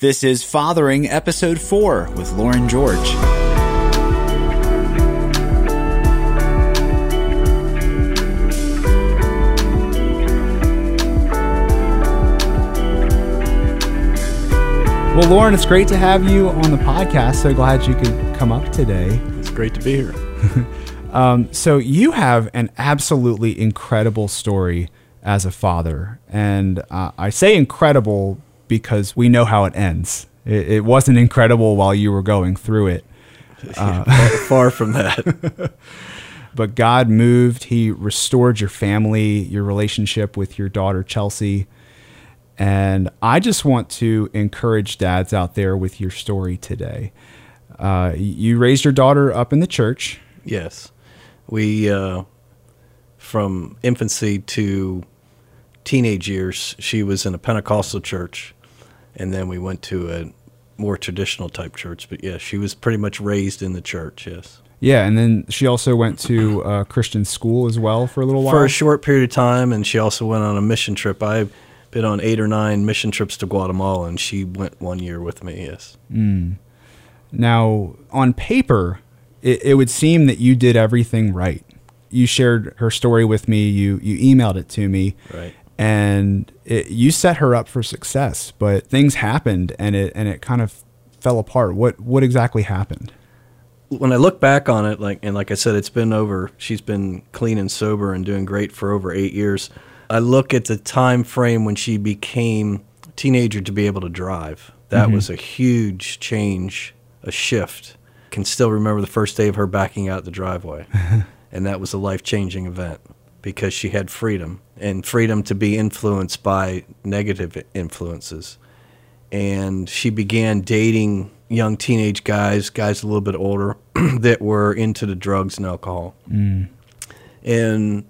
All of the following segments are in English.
This is Fathering Episode 4 with Lauren George. Well, Lauren, it's great to have you on the podcast. So glad you could come up today. It's great to be here. um, so, you have an absolutely incredible story as a father. And uh, I say incredible because we know how it ends. It, it wasn't incredible while you were going through it. Uh, far, far from that. but God moved. He restored your family, your relationship with your daughter, Chelsea. And I just want to encourage dads out there with your story today. Uh, you raised your daughter up in the church. Yes. We, uh, from infancy to teenage years, she was in a Pentecostal church. And then we went to a more traditional type church. But yeah, she was pretty much raised in the church, yes. Yeah, and then she also went to a Christian school as well for a little while. For a short period of time, and she also went on a mission trip. I've been on eight or nine mission trips to Guatemala, and she went one year with me. Yes. Mm. Now, on paper, it, it would seem that you did everything right. You shared her story with me. You you emailed it to me. Right. And it, you set her up for success, but things happened, and it and it kind of fell apart. What what exactly happened? when I look back on it, like and like I said, it's been over. She's been clean and sober and doing great for over eight years. I look at the time frame when she became a teenager to be able to drive. That mm-hmm. was a huge change, a shift. Can still remember the first day of her backing out the driveway. and that was a life-changing event because she had freedom and freedom to be influenced by negative influences. And she began dating young teenage guys, guys a little bit older, that were into the drugs and alcohol. Mm. And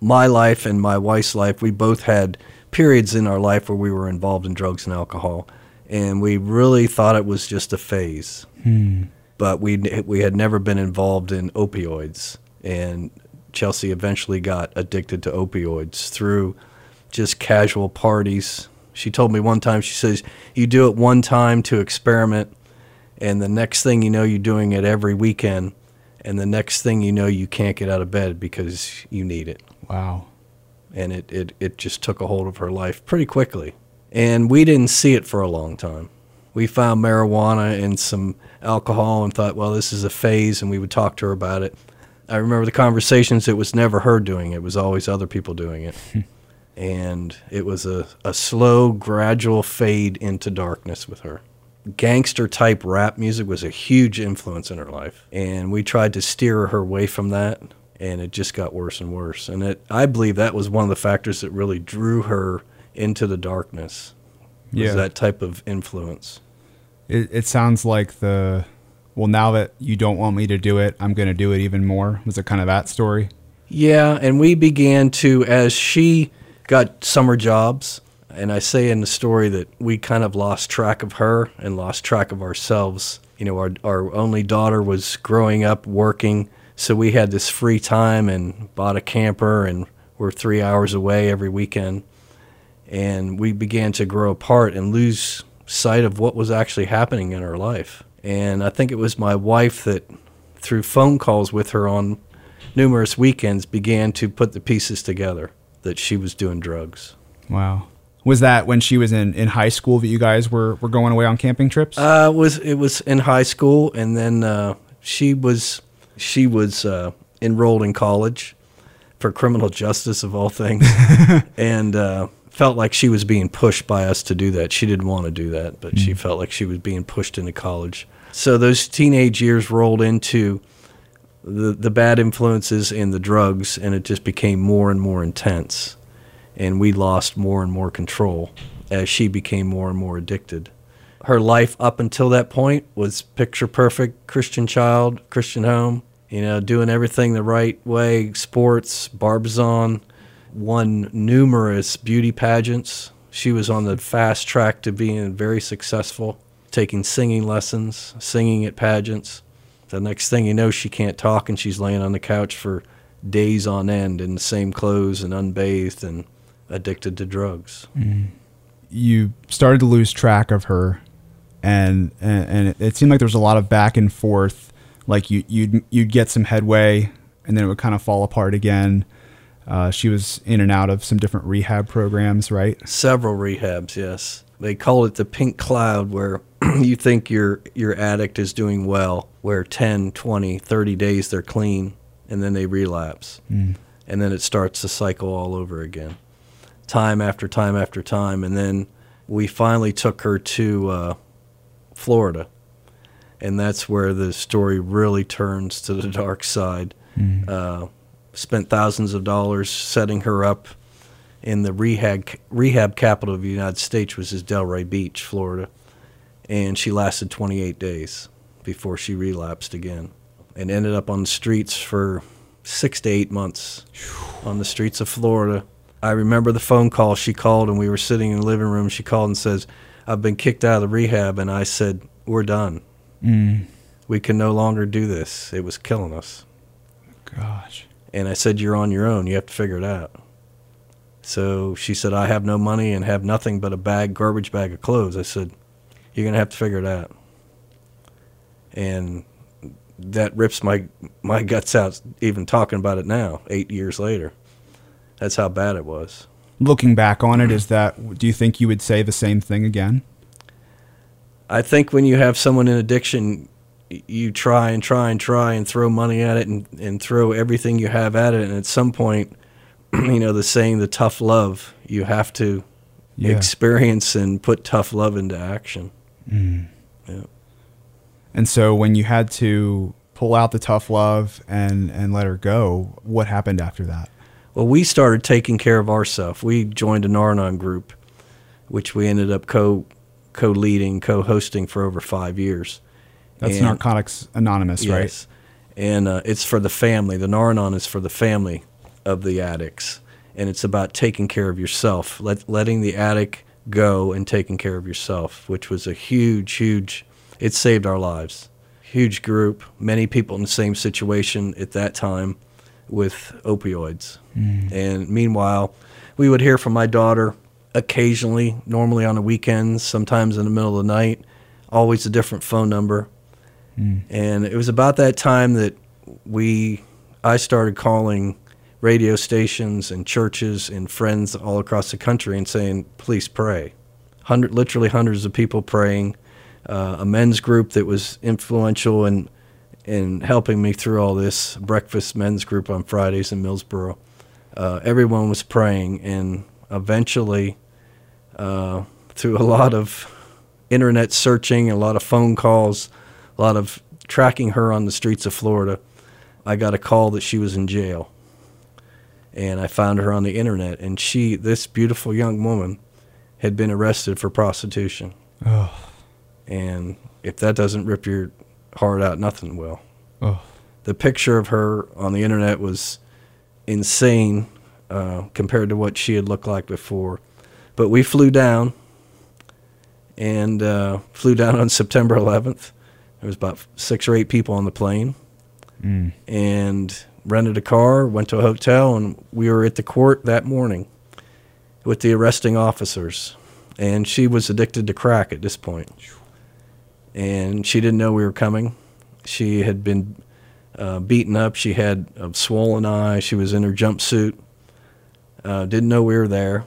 my life and my wife's life, we both had periods in our life where we were involved in drugs and alcohol, and we really thought it was just a phase. Hmm. But we we had never been involved in opioids, and Chelsea eventually got addicted to opioids through just casual parties. She told me one time, she says, "You do it one time to experiment, and the next thing you know, you're doing it every weekend." and the next thing you know, you can't get out of bed because you need it. Wow. And it, it, it just took a hold of her life pretty quickly. And we didn't see it for a long time. We found marijuana and some alcohol and thought, well, this is a phase, and we would talk to her about it. I remember the conversations, it was never her doing it, it was always other people doing it. Hmm. and it was a, a slow, gradual fade into darkness with her gangster type rap music was a huge influence in her life. And we tried to steer her away from that and it just got worse and worse. And it, I believe that was one of the factors that really drew her into the darkness. Yeah, that type of influence. It, it sounds like the well. Now that you don't want me to do it, I'm going to do it even more. Was it kind of that story? Yeah, and we began to as she got summer jobs. And I say in the story that we kind of lost track of her and lost track of ourselves. You know, our, our only daughter was growing up, working, so we had this free time and bought a camper and we're three hours away every weekend. And we began to grow apart and lose sight of what was actually happening in our life. And I think it was my wife that, through phone calls with her on numerous weekends, began to put the pieces together that she was doing drugs. Wow. Was that when she was in, in high school that you guys were, were going away on camping trips? Uh, was it was in high school, and then uh, she was she was uh, enrolled in college for criminal justice of all things, and uh, felt like she was being pushed by us to do that. She didn't want to do that, but mm. she felt like she was being pushed into college. So those teenage years rolled into the the bad influences and the drugs, and it just became more and more intense, and we lost more and more control as she became more and more addicted her life up until that point was picture perfect Christian child, Christian home, you know, doing everything the right way, sports, Barbizon, won numerous beauty pageants. She was on the fast track to being very successful, taking singing lessons, singing at pageants. The next thing you know, she can't talk and she's laying on the couch for days on end in the same clothes and unbathed and addicted to drugs. Mm. You started to lose track of her and and, and it, it seemed like there was a lot of back and forth. Like you you'd you'd get some headway, and then it would kind of fall apart again. Uh, she was in and out of some different rehab programs, right? Several rehabs, yes. They call it the pink cloud where you think your your addict is doing well, where 10, 20, 30 days they're clean and then they relapse. Mm. And then it starts the cycle all over again. Time after time after time and then we finally took her to uh, Florida. And that's where the story really turns to the dark side. Mm. Uh, spent thousands of dollars setting her up in the rehab rehab capital of the United States, which is Delray Beach, Florida, and she lasted 28 days before she relapsed again, and ended up on the streets for six to eight months on the streets of Florida. I remember the phone call she called, and we were sitting in the living room. She called and says, "I've been kicked out of the rehab," and I said, "We're done. Mm. We can no longer do this. It was killing us." Gosh. And I said, You're on your own. You have to figure it out. So she said, I have no money and have nothing but a bag, garbage bag of clothes. I said, You're going to have to figure it out. And that rips my, my guts out even talking about it now, eight years later. That's how bad it was. Looking back on it, is that, do you think you would say the same thing again? I think when you have someone in addiction, you try and try and try and throw money at it and, and throw everything you have at it. And at some point, you know, the saying, the tough love, you have to Yeah. experience and put tough love into action. Mm. Yeah. And so when you had to pull out the tough love and, and let her go, what happened after that? Well, we started taking care of ourselves. We joined an Nar-Anon group, which we ended up co co leading, co hosting for over five years. That's And- Narcotics Anonymous, right? Yes. And uh, it's for the family. The Nar-Anon is for the family of the addicts. And it's about taking care of yourself, let, letting the addict go and taking care of yourself, which was a huge, huge, it saved our lives. Huge group, many people in the same situation at that time with opioids. And meanwhile, we would hear from my daughter occasionally, normally on the weekends, sometimes in the middle of the night, always a different phone number. And it was about that time that we, I started calling radio stations and churches and friends all across the country and saying, please pray. Hundred, literally hundreds of people praying. Uh, a men's group that was influential in in helping me through all this. Breakfast men's group on Fridays in Millsboro. Uh, everyone was praying, and eventually, uh, through a lot of internet searching, a lot of phone calls, a lot of tracking her on the streets of Florida, I got a call that she was in jail. And I found her on the internet, and she, this beautiful young woman, had been arrested for prostitution. Oh, And if that doesn't rip your heart out, nothing will. oh, The picture of her on the internet was insane uh, compared to what she had looked like before. But we flew down and uh, flew down on September 11th. There was about six or eight people on the plane mm. and rented a car, went to a hotel, and we were at the court that morning with the arresting officers. And she was addicted to crack at this point. And she didn't know we were coming. She had been uh, beaten up. She had a swollen eye. She was in her jumpsuit. Uh, didn't know we were there.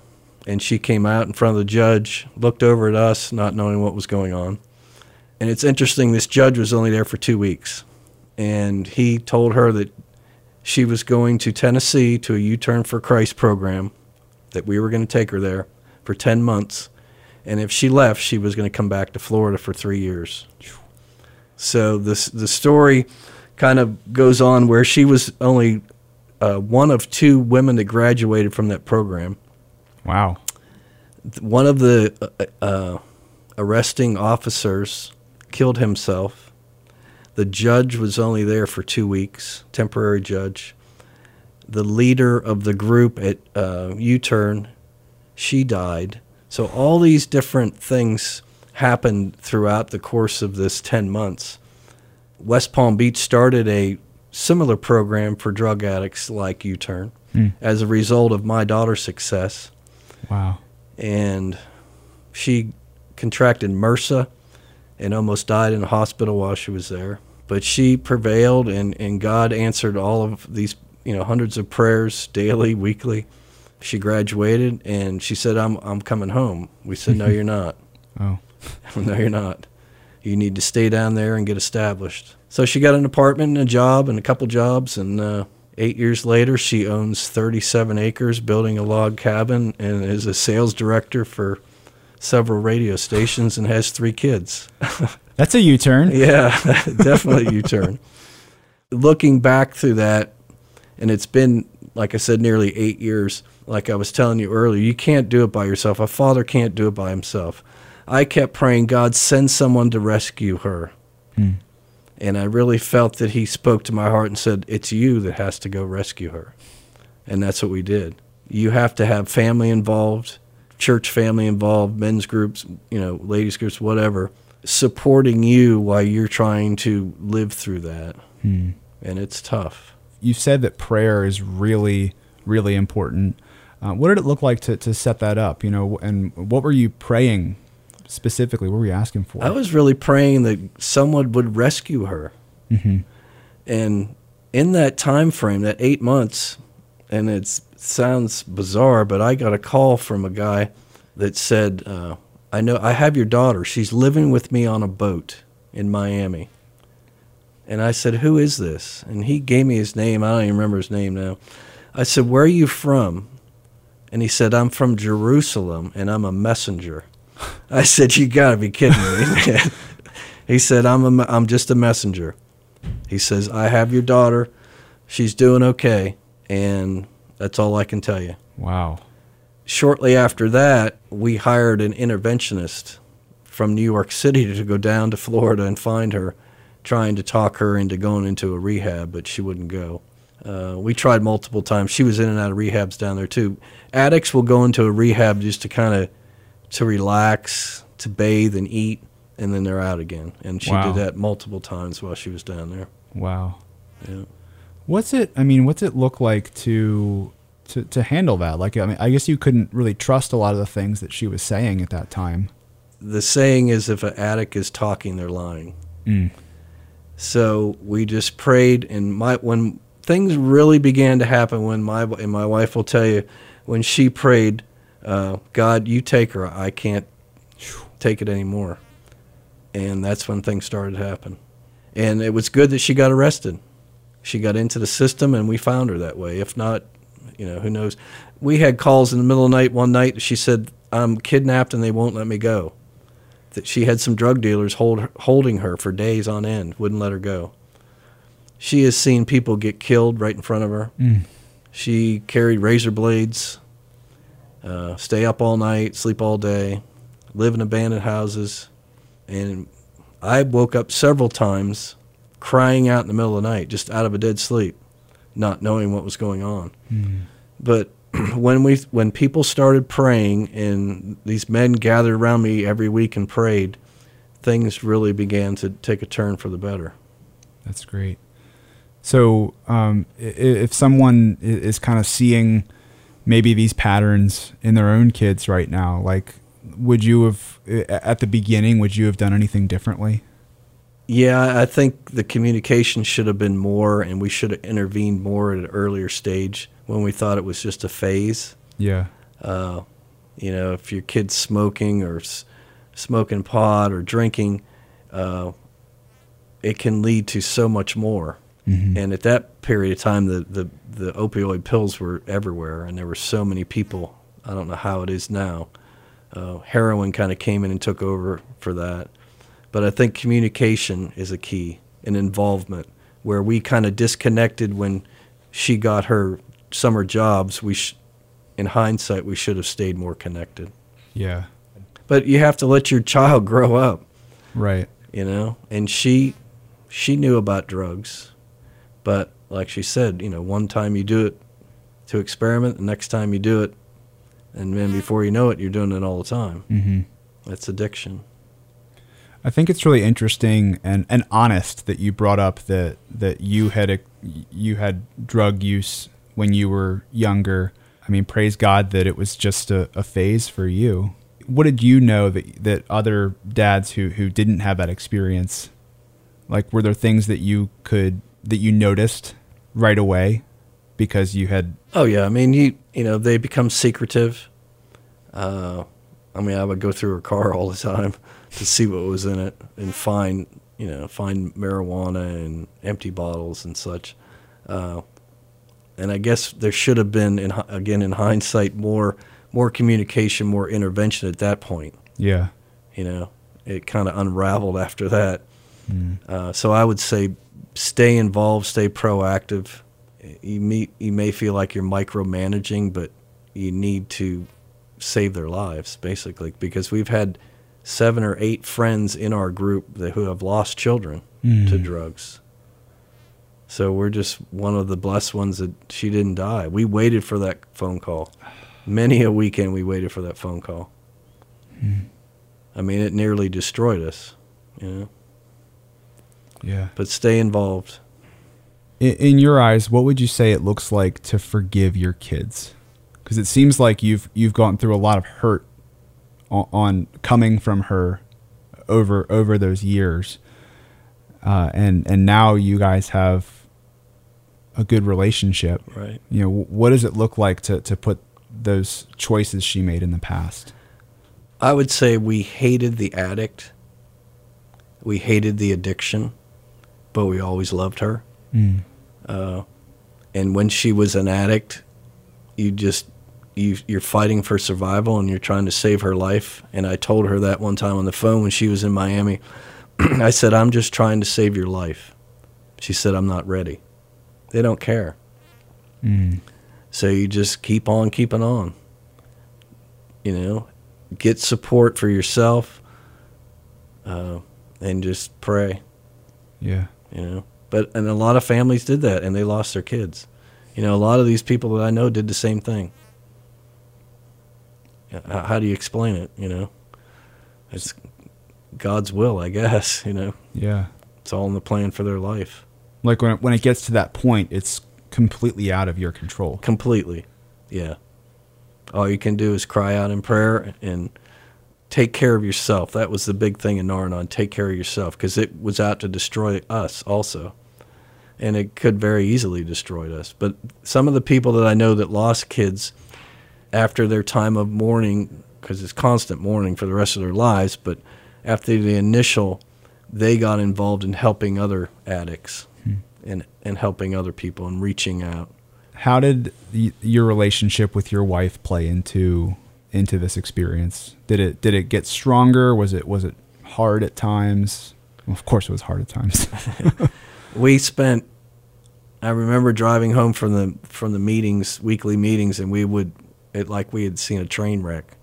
And she came out in front of the judge, looked over at us, not knowing what was going on. And it's interesting, this judge was only there for two weeks. And he told her that she was going to Tennessee to a U Turn for Christ program, that we were going to take her there for 10 months. And if she left, she was going to come back to Florida for three years. So this, the story kind of goes on where she was only uh, one of two women that graduated from that program Wow. one of the uh, uh, arresting officers killed himself. The judge was only there for two weeks, temporary judge. The leader of the group at uh, U Turn, she died. So all these different things happened throughout the course of this 10 months. West Palm Beach started a similar program for drug addicts like U Turn Hmm. as a result of my daughter's success Wow. and she contracted MRSA and almost died in a hospital while she was there. But she prevailed, and, and God answered all of these, you know, hundreds of prayers daily, weekly. She graduated, and she said, "I'm I'm coming home." We said, "No, you're not. Oh, no, you're not. You need to stay down there and get established." So she got an apartment and a job and a couple jobs, and uh, eight years later, she owns 37 acres, building a log cabin, and is a sales director for several radio stations and has three kids. that's a U-turn. yeah, definitely U turn. Looking back through that, and it's been, like I said, nearly eight years. Like I was telling you earlier, you can't do it by yourself. A father can't do it by himself. I kept praying, God, send someone to rescue her. Hmm. And I really felt that he spoke to my heart and said, It's you that has to go rescue her. And that's what we did. You have to have family involved, church family involved, men's groups, you know, ladies groups, whatever, supporting you while you're trying to live through that. And it's tough. You said that prayer is really, really important. Uh, what did it look like to, to set that up? You know, and what were you praying specifically? What were you asking for? I was really praying that someone would rescue her. And in that time frame, that eight months, and it sounds bizarre, but I got a call from a guy that said, uh, "I know I have your daughter. She's living with me on a boat in Miami." And I said, "Who is this?" And he gave me his name. I don't even remember his name now. I said, "Where are you from?" And he said, "I'm from Jerusalem, and I'm a messenger." I said, "You got to be kidding me!" he said, "I'm a, I'm just a messenger." He says, "I have your daughter. She's doing okay, and that's all I can tell you." wow. Shortly after that, we hired an interventionist from New York City to go down to Florida and find her, trying to talk her into going into a rehab, but she wouldn't go. Uh, we tried multiple times. She was in and out of rehabs down there too. Addicts will go into a rehab just to kind of to relax, to bathe and eat, and then they're out again. And she Wow. did that multiple times while she was down there. Wow. Yeah. What's it? I mean, what's it look like to to to handle that? Like, I mean, I guess you couldn't really trust a lot of the things that she was saying at that time. the saying is if an addict is talking, they're lying. Mm. So we just prayed, and my when things really began to happen, when my and my wife will tell you, when she prayed, uh, God, you take her. I can't take it anymore, and that's when things started to happen. And it was good that she got arrested. She got into the system, and we found her that way. If not, you know, who knows? We had calls in the middle of the night one night. She said, "I'm kidnapped, and they won't let me go." that she had some drug dealers hold, holding her for days on end, wouldn't let her go. She has seen people get killed right in front of her. Mm. She carried razor blades, uh, stay up all night, sleep all day, live in abandoned houses. And I woke up several times crying out in the middle of the night, just out of a dead sleep, not knowing what was going on. But when we when people started praying and these men gathered around me every week and prayed, things really began to take a turn for the better. That's great. So, um, if someone is kind of seeing maybe these patterns in their own kids right now, like, would you have at the beginning? Would you have done anything differently? Yeah, I think the communication should have been more, and we should have intervened more at an earlier stage when we thought it was just a phase. Yeah. Uh, you know, if your kid's smoking or s- smoking pot or drinking, uh, it can lead to so much more. Mhm. And at that period of time, the, the, the opioid pills were everywhere, and there were so many people. I don't know how it is now. Uh, heroin kind of came in and took over for that. But I think communication is a key and involvement, where we kind of disconnected when she got her summer jobs. We, sh- in hindsight, we should have stayed more connected. Yeah. But you have to let your child grow up Right. you know and she she knew about drugs but like she said you know one time you do it to experiment the next time you do it and then before you know it you're doing it all the time Mm-hmm. that's addiction I think it's really interesting and, and honest that you brought up that that you had a, you had drug use when you were younger. I mean, praise God that it was just a, a phase for you. what did you know that that other dads who who didn't have that experience like were there things that you could that you noticed right away because you had Oh yeah, I mean you you know they become secretive. Uh, I mean I would go through her car all the time to see what was in it and find you know find marijuana and empty bottles and such. Uh, and I guess there should have been in, again in hindsight more more communication, more intervention at that point. yeah You know, it kind of unraveled after that. Uh, so I would say stay involved, stay proactive. You may, you may feel like you're micromanaging, but you need to save their lives, basically, because we've had seven or eight friends in our group that, who have lost children to hmm. drugs. So we're just one of the blessed ones that she didn't die. We waited for that phone call. Many a weekend we waited for that phone call. Hmm. I mean, it nearly destroyed us, you know. yeah But stay involved. in, in your eyes what would you say it looks like to forgive your kids because it seems like you've you've gone through a lot of hurt on, on coming from her over over those years uh, and and now you guys have a good relationship Right. you know what does it look like to to put those choices she made in the past I would say we hated the addict. We hated the addiction, but we always loved her. Uh, and when she was an addict, you just you you're fighting for survival and you're trying to save her life. And I told her that one time on the phone when she was in Miami. I said, "I'm just trying to save your life." She said, "I'm not ready." They don't care. So you just keep on keeping on. You know, get support for yourself, uh, and just pray. yeah You know, but and a lot of families did that, and they lost their kids. You know, a lot of these people that I know did the same thing. How do you explain it? You know, it's God's will, I guess. You know, yeah it's all in the plan for their life, like when it, when it gets to that point it's completely out of your control completely. Yeah. All you can do is cry out in prayer and take care of yourself. That was the big thing in Nar-Anon. Take care of yourself because it was out to destroy us also. And it could very easily destroy us. But some of the people that I know that lost kids after their time of mourning, because it's constant mourning for the rest of their lives, but after the initial, they got involved in helping other addicts hmm. and, and helping other people and reaching out. how did y- your relationship with your wife play into into this experience? Did it did it get stronger? Was it was it hard at times? Well, of course it was hard at times. We spent i remember driving home from the from the meetings weekly meetings and we would it like we had seen a train wreck.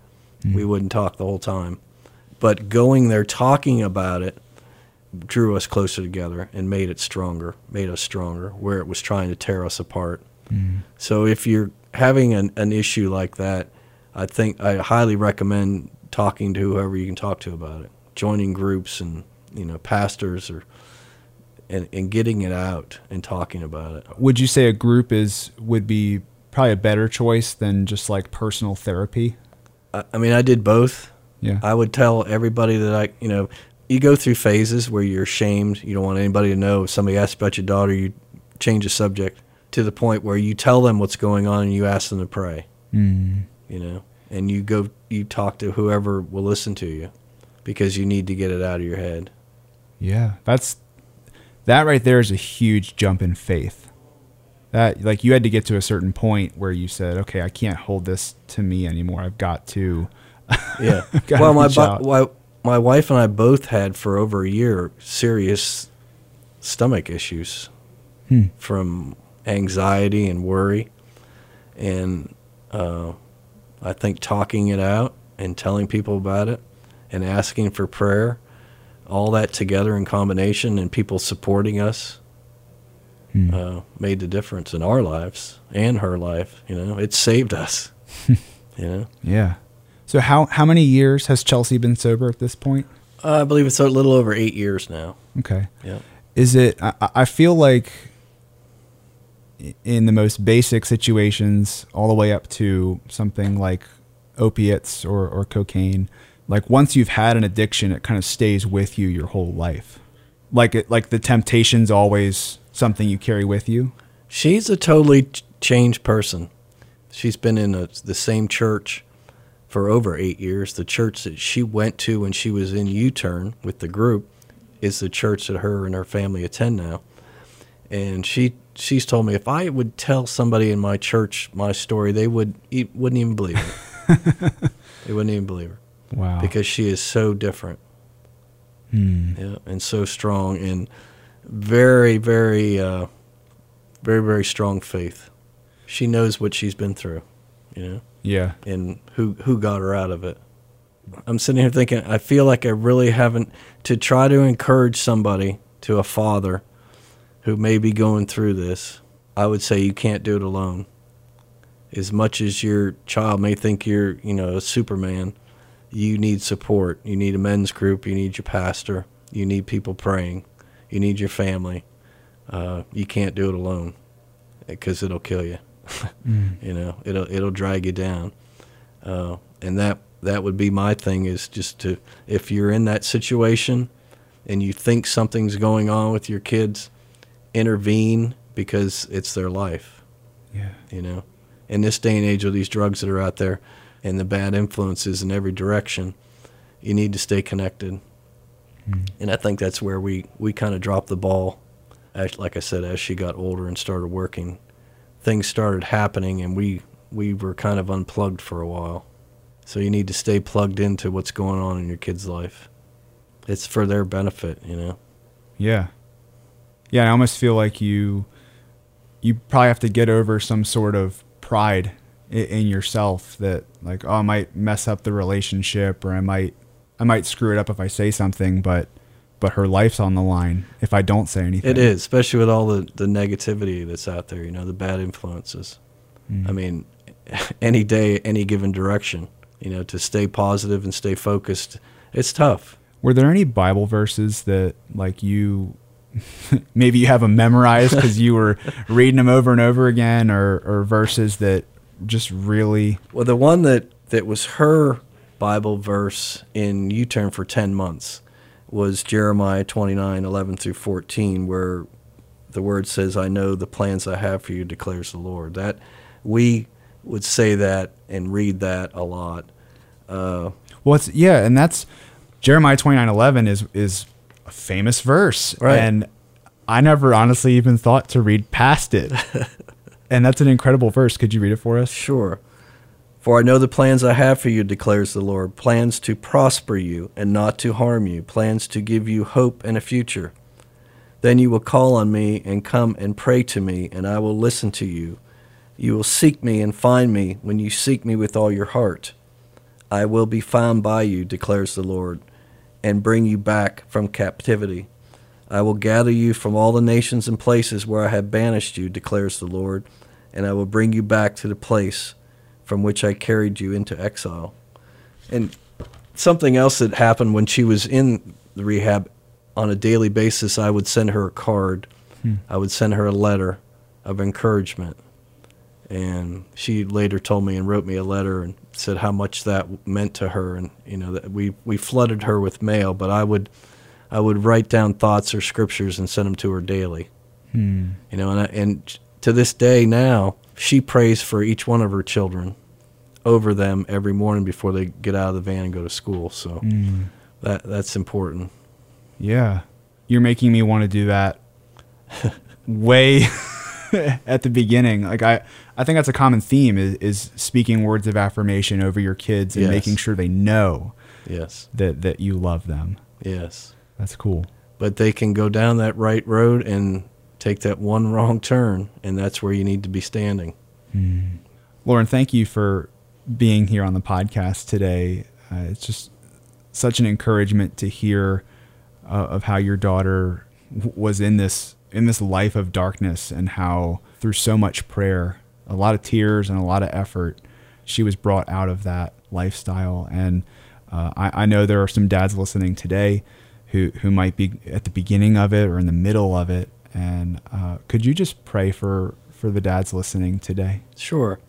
We hmm. wouldn't talk the whole time. But going there talking about it drew us closer together and made it stronger made us stronger where it was trying to tear us apart. Hmm. So if you're having an, an issue like that i think i highly recommend talking to whoever you can talk to about it. Joining groups and you know pastors or and, and getting it out and talking about it. would you say a group is would be probably a better choice than just like personal therapy I, mean, I did both. yeah I would tell everybody that I, you know, you go through phases where you're ashamed. You don't want anybody to know. If somebody asks about your daughter, you change the subject to the point where you tell them what's going on and you ask them to pray. mm. You know, and you go, you talk to whoever will listen to you because you need to get it out of your head. yeah that's that right there is a huge jump in faith that like you had to get to a certain point where you said okay i can't hold this to me anymore i've got to Yeah. Gotta well, my, bu- my my wife and I both had for over a year serious stomach issues Hmm. from anxiety and worry, and uh, I think talking it out and telling people about it and asking for prayer, all that together in combination, and people supporting us. Hmm. Uh, made the difference in our lives and her life. You know, it saved us. you know, Yeah. So how how many years has Chelsea been sober at this point? I believe it's a little over eight years now. Okay. Yeah. Is it? I, I feel like in the most basic situations, all the way up to something like opiates or, or cocaine, like once you've had an addiction, it kind of stays with you your whole life. Like it, like the temptation's always something you carry with you. She's a totally changed person. She's been in a, the same church for over eight years. The church that she went to when she was in U Turn with the group is the church that her and her family attend now. And she she's told me if I would tell somebody in my church my story, they would wouldn't even believe it. they wouldn't even believe her Wow. because she is so different. Hmm. Yeah, and so strong and very, very, uh, very, very strong faith. She knows what she's been through, you know, Yeah. and who who got her out of it. I'm sitting here thinking, I feel like I really haven't to try to encourage somebody to a father who may be going through this. I would say you can't do it alone. As much as your child may think you're, you know, a Superman, you need support. You need a men's group. You need your pastor. You need people praying. You need your family. Uh, you can't do it alone because it'll kill you. Mm. You know, it'll it'll drag you down. Uh, and that that would be my thing is just to if you're in that situation and you think something's going on with your kids, intervene because it's their life Yeah. you know in this day and age with these drugs that are out there and the bad influences in every direction you need to stay connected and i think that's where we we kind of dropped the ball. As, like i said as she got older and started working things started happening and we we were kind of unplugged for a while. So you need to stay plugged into what's going on in your kid's life. It's for their benefit you know? Yeah. Yeah, I almost feel like you you probably have to get over some sort of pride in, in yourself that like oh I might mess up the relationship or I might I might screw it up if I say something but but her life's on the line if I don't say anything. It is, especially with all the, the negativity that's out there, you know, the bad influences. Mm. I mean, any day, any given direction, you know, to stay positive and stay focused, it's tough. Were there any Bible verses that like you maybe you have them memorized because you were reading them over and over again or or verses that just really Well, the one that, that was her Bible verse in U Turn for 10 months was Jeremiah 29 11 through 14, where the word says, I know the plans I have for you, declares the Lord. That we would say that and read that a lot. Uh, Well, it's yeah, and that's Jeremiah twenty nine eleven is is a famous verse, Right. and I never honestly even thought to read past it. and that's an incredible verse. Could you read it for us? Sure. For I know the plans I have for you, declares the Lord plans to prosper you and not to harm you, plans to give you hope and a future. Then you will call on me and come and pray to me, and I will listen to you. You will seek me and find me when you seek me with all your heart. I will be found by you, declares the Lord, and bring you back from captivity. I will gather you from all the nations and places where I have banished you, declares the Lord, and I will bring you back to the place from which I carried you into exile. And something else that happened when she was in the rehab on a daily basis, I would send her a card. I would send her a letter of encouragement. And she later told me and wrote me a letter and said how much that meant to her. And, you know, that we, we flooded her with mail, but I would, I would write down thoughts or scriptures and send them to her daily. Hmm. You know, and, I, and to this day now, she prays for each one of her children over them every morning before they get out of the van and go to school. So Hmm. that that's important. Yeah, you're making me want to do that. way at the beginning, like I, I think that's a common theme is, is speaking words of affirmation over your kids and Yes. making sure they know Yes, that that you love them. yes. That's cool. But they can go down that right road and take that one wrong turn, and that's where you need to be standing. Lauren, thank you for being here on the podcast today. Uh, it's just such an encouragement to hear uh, of how your daughter w- was in this in this life of darkness and how through so much prayer, a lot of tears and a lot of effort, she was brought out of that lifestyle. And uh, I, I know there are some dads listening today who who might be at the beginning of it or in the middle of it. And uh, could you just pray for for the dads listening today? Sure.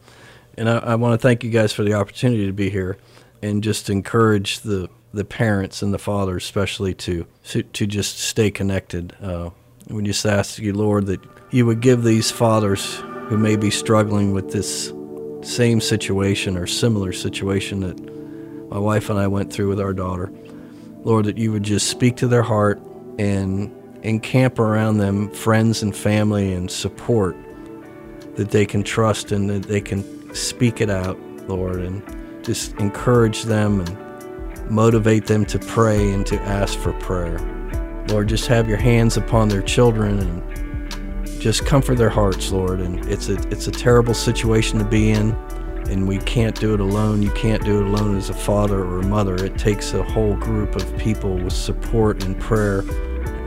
And I, I want to thank you guys for the opportunity to be here and just encourage the, the parents and the fathers, especially, to, to just stay connected. Uh, we just ask you, Lord, that you would give these fathers who may be struggling with this same situation or similar situation that my wife and I went through with our daughter. Lord, that you would just speak to their heart and encamp around them friends and family and support that they can trust and that they can speak it out, Lord, and just encourage them and motivate them to pray and to ask for prayer. Lord, just have your hands upon their children and just comfort their hearts, Lord. And it's a it's a terrible situation to be in, and we can't do it alone. You can't do it alone as a father or a mother. It takes a whole group of people with support and prayer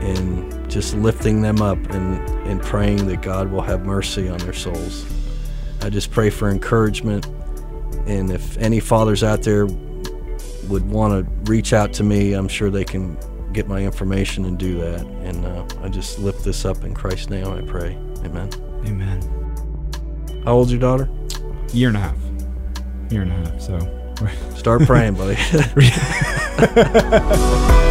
and just lifting them up and, and praying that God will have mercy on their souls. I just pray for encouragement. And if any fathers out there would want to reach out to me, I'm sure they can get my information and do that. And uh, I just lift this up in Christ's name, I pray. Amen. Amen. How old's your daughter? Year and a half. Year and a half. So start praying, buddy.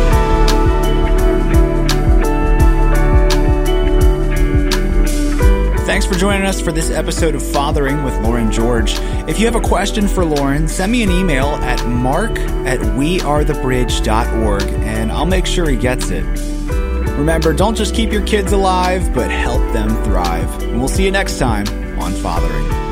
Thanks for joining us for this episode of Fathering with Lauren George. If you have a question for Lauren, send me an email at mark at wearethebridge.org and I'll make sure he gets it. Remember, don't just keep your kids alive, but help them thrive. And we'll see you next time on Fathering.